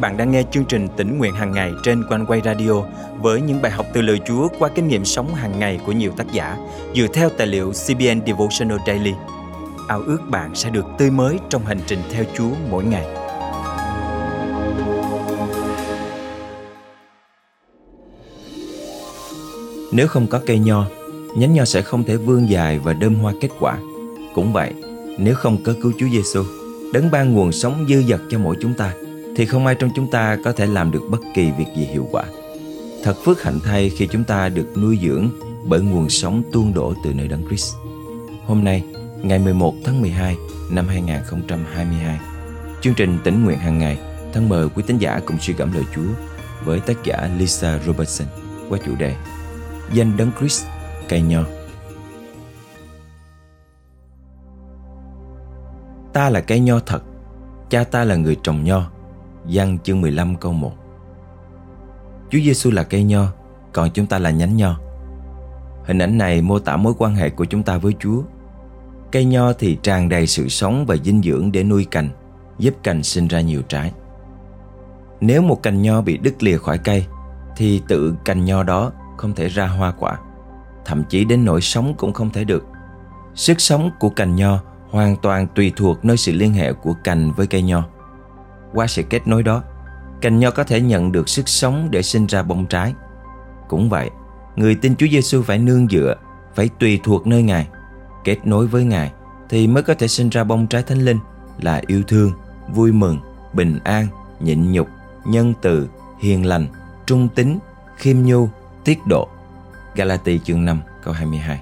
bạn đang nghe chương trình tỉnh nguyện hàng ngày trên quanh quay radio với những bài học từ lời Chúa qua kinh nghiệm sống hàng ngày của nhiều tác giả dựa theo tài liệu CBN Devotional Daily. Ao ước bạn sẽ được tươi mới trong hành trình theo Chúa mỗi ngày. Nếu không có cây nho, nhánh nho sẽ không thể vươn dài và đơm hoa kết quả. Cũng vậy, nếu không có cứu Chúa Giêsu, đấng ban nguồn sống dư dật cho mỗi chúng ta, thì không ai trong chúng ta có thể làm được bất kỳ việc gì hiệu quả. Thật phước hạnh thay khi chúng ta được nuôi dưỡng bởi nguồn sống tuôn đổ từ nơi Đấng Christ. Hôm nay, ngày 11 tháng 12 năm 2022, chương trình tỉnh nguyện hàng ngày thân mời quý tín giả cùng suy gẫm lời Chúa với tác giả Lisa Robertson qua chủ đề Danh Đấng Christ cây nho. Ta là cây nho thật, cha ta là người trồng nho. Giăng chương 15 câu 1 Chúa Giêsu là cây nho, còn chúng ta là nhánh nho. Hình ảnh này mô tả mối quan hệ của chúng ta với Chúa. Cây nho thì tràn đầy sự sống và dinh dưỡng để nuôi cành, giúp cành sinh ra nhiều trái. Nếu một cành nho bị đứt lìa khỏi cây, thì tự cành nho đó không thể ra hoa quả. Thậm chí đến nỗi sống cũng không thể được. Sức sống của cành nho hoàn toàn tùy thuộc nơi sự liên hệ của cành với cây nho. Qua sự kết nối đó, cành nho có thể nhận được sức sống để sinh ra bông trái. Cũng vậy, người tin Chúa Giêsu phải nương dựa, phải tùy thuộc nơi Ngài, kết nối với Ngài thì mới có thể sinh ra bông trái thánh linh là yêu thương, vui mừng, bình an, nhịn nhục, nhân từ, hiền lành, trung tín, khiêm nhu, tiết độ. Galati chương 5 câu 22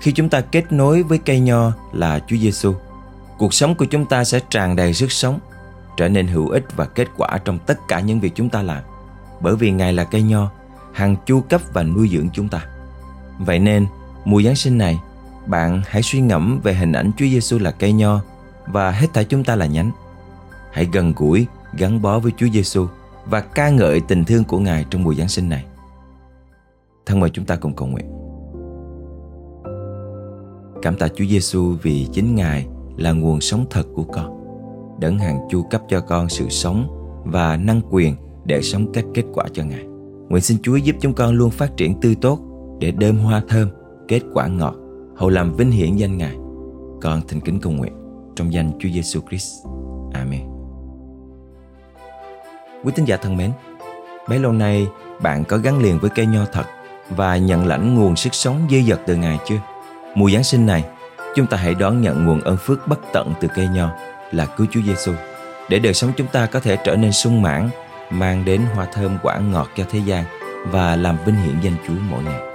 Khi chúng ta kết nối với cây nho là Chúa Giêsu, cuộc sống của chúng ta sẽ tràn đầy sức sống, trở nên hữu ích và kết quả trong tất cả những việc chúng ta làm. Bởi vì Ngài là cây nho, hằng chu cấp và nuôi dưỡng chúng ta. Vậy nên, mùa Giáng sinh này, bạn hãy suy ngẫm về hình ảnh Chúa Giêsu là cây nho và hết thảy chúng ta là nhánh. Hãy gần gũi, gắn bó với Chúa Giêsu và ca ngợi tình thương của Ngài trong mùa Giáng sinh này. Thân mời chúng ta cùng cầu nguyện. Cảm tạ Chúa Giêsu vì chính Ngài là nguồn sống thật của con. Đấng hàng chu cấp cho con sự sống và năng quyền để sống các kết quả cho Ngài. Nguyện xin Chúa giúp chúng con luôn phát triển tươi tốt để đơm hoa thơm, kết quả ngọt, hầu làm vinh hiển danh Ngài. Con thành kính cầu nguyện trong danh Chúa Giêsu Christ. Amen. Quý tín giả thân mến, bấy lâu nay bạn có gắn liền với cây nho thật và nhận lãnh nguồn sức sống dư dật từ Ngài chưa? Mùa Giáng sinh này, chúng ta hãy đón nhận nguồn ơn phước bất tận từ cây nho là cứu Chúa Giêsu để đời sống chúng ta có thể trở nên sung mãn, mang đến hoa thơm quả ngọt cho thế gian và làm vinh hiển danh Chúa mỗi ngày.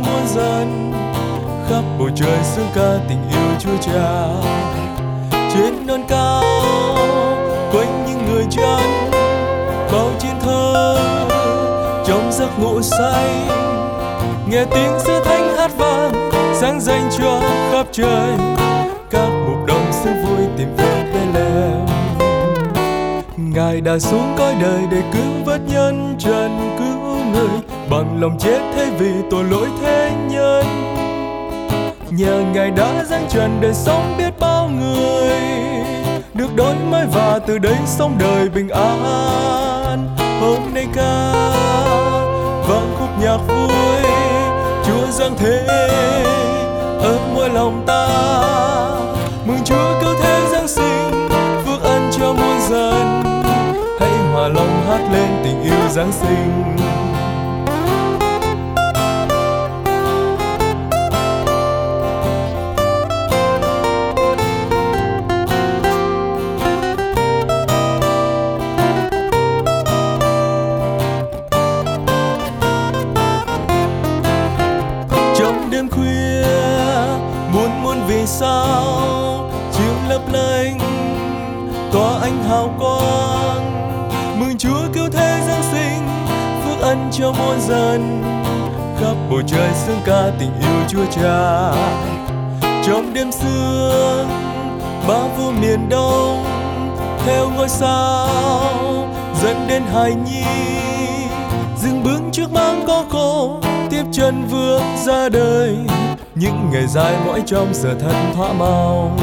Muôn dân, khắp bầu trời sương ca tình yêu chúa cha. Trên non cao, quanh những người chân bao chiến thơ trong giấc ngủ say. Nghe tiếng sứ thánh hát vang, sáng danh cho khắp trời. Các mục đồng sướng vui tìm về Bethlehem. Ngài đã xuống cõi đời để cứu vớt nhân trần cứu người bằng lòng chết thế vì tội lỗi thế nhân. Nhờ ngài đã giáng trần để sống biết bao người. Được đổi mới và từ đây sống đời bình an. Hôm nay ca vang khúc nhạc vui. Chúa giáng thế ở mỗi lòng ta. Mừng chúa cứu thế giáng sinh, phước ân cho muôn dân. Hãy hòa lòng hát lên tình yêu giáng sinh. Ánh hào quang. Mừng chúa cứu thế giáng sinh, phước ân cho muôn dân. Khắp bầu trời sương ca tình yêu chúa cha. Trong đêm sương ba vua miền đông, theo ngôi sao dẫn đến hài nhi. Dừng bước trước mang có khô tiếp chân vượt ra đời. Những ngày dài mỗi trong giờ thật thỏa mong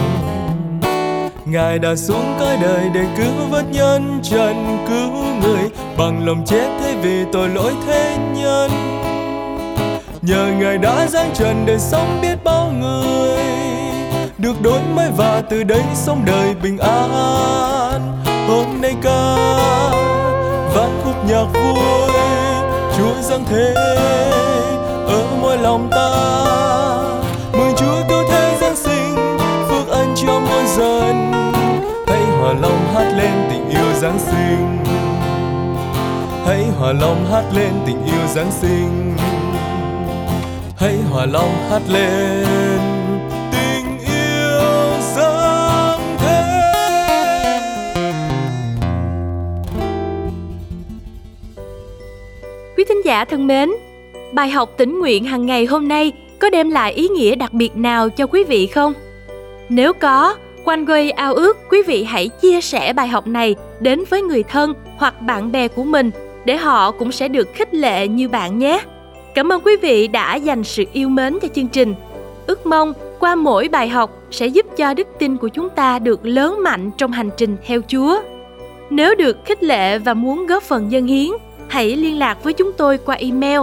Ngài đã xuống cõi đời để cứu vớt nhân trần, cứu người. Bằng lòng chết thay vì tội lỗi thế nhân. Nhờ Ngài đã giáng trần để sống biết bao người. Được đổi mới và từ đây sống đời bình an. Hôm nay ca vang khúc nhạc vui. Chúa giáng thế, ở mỗi lòng ta. Mừng Chúa cứu thế giáng sinh, phước ân cho muôn dân lên tình yêu giáng sinh. Hãy hòa lòng hát lên tình yêu giáng sinh. Hãy hòa lòng hát lên tình yêu giáng thế. Quý thính giả thân mến, bài học tỉnh nguyện hàng ngày hôm nay có đem lại ý nghĩa đặc biệt nào cho quý vị không? Nếu có, Quan quay ao ước quý vị hãy chia sẻ bài học này đến với người thân hoặc bạn bè của mình để họ cũng sẽ được khích lệ như bạn nhé. Cảm ơn quý vị đã dành sự yêu mến cho chương trình. Ước mong qua mỗi bài học sẽ giúp cho đức tin của chúng ta được lớn mạnh trong hành trình theo Chúa. Nếu được khích lệ và muốn góp phần dân hiến, hãy liên lạc với chúng tôi qua email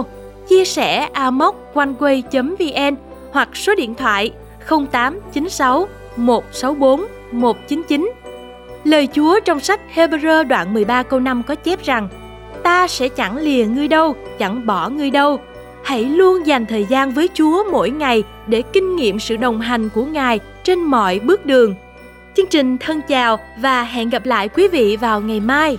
chia sẻ amoconeway.vn hoặc số điện thoại 0896 164 199. Lời Chúa trong sách Hebrew đoạn 13 câu 5 có chép rằng Ta sẽ chẳng lìa ngươi đâu, chẳng bỏ ngươi đâu. Hãy luôn dành thời gian với Chúa mỗi ngày để kinh nghiệm sự đồng hành của Ngài trên mọi bước đường. Chương trình thân chào và hẹn gặp lại quý vị vào ngày mai.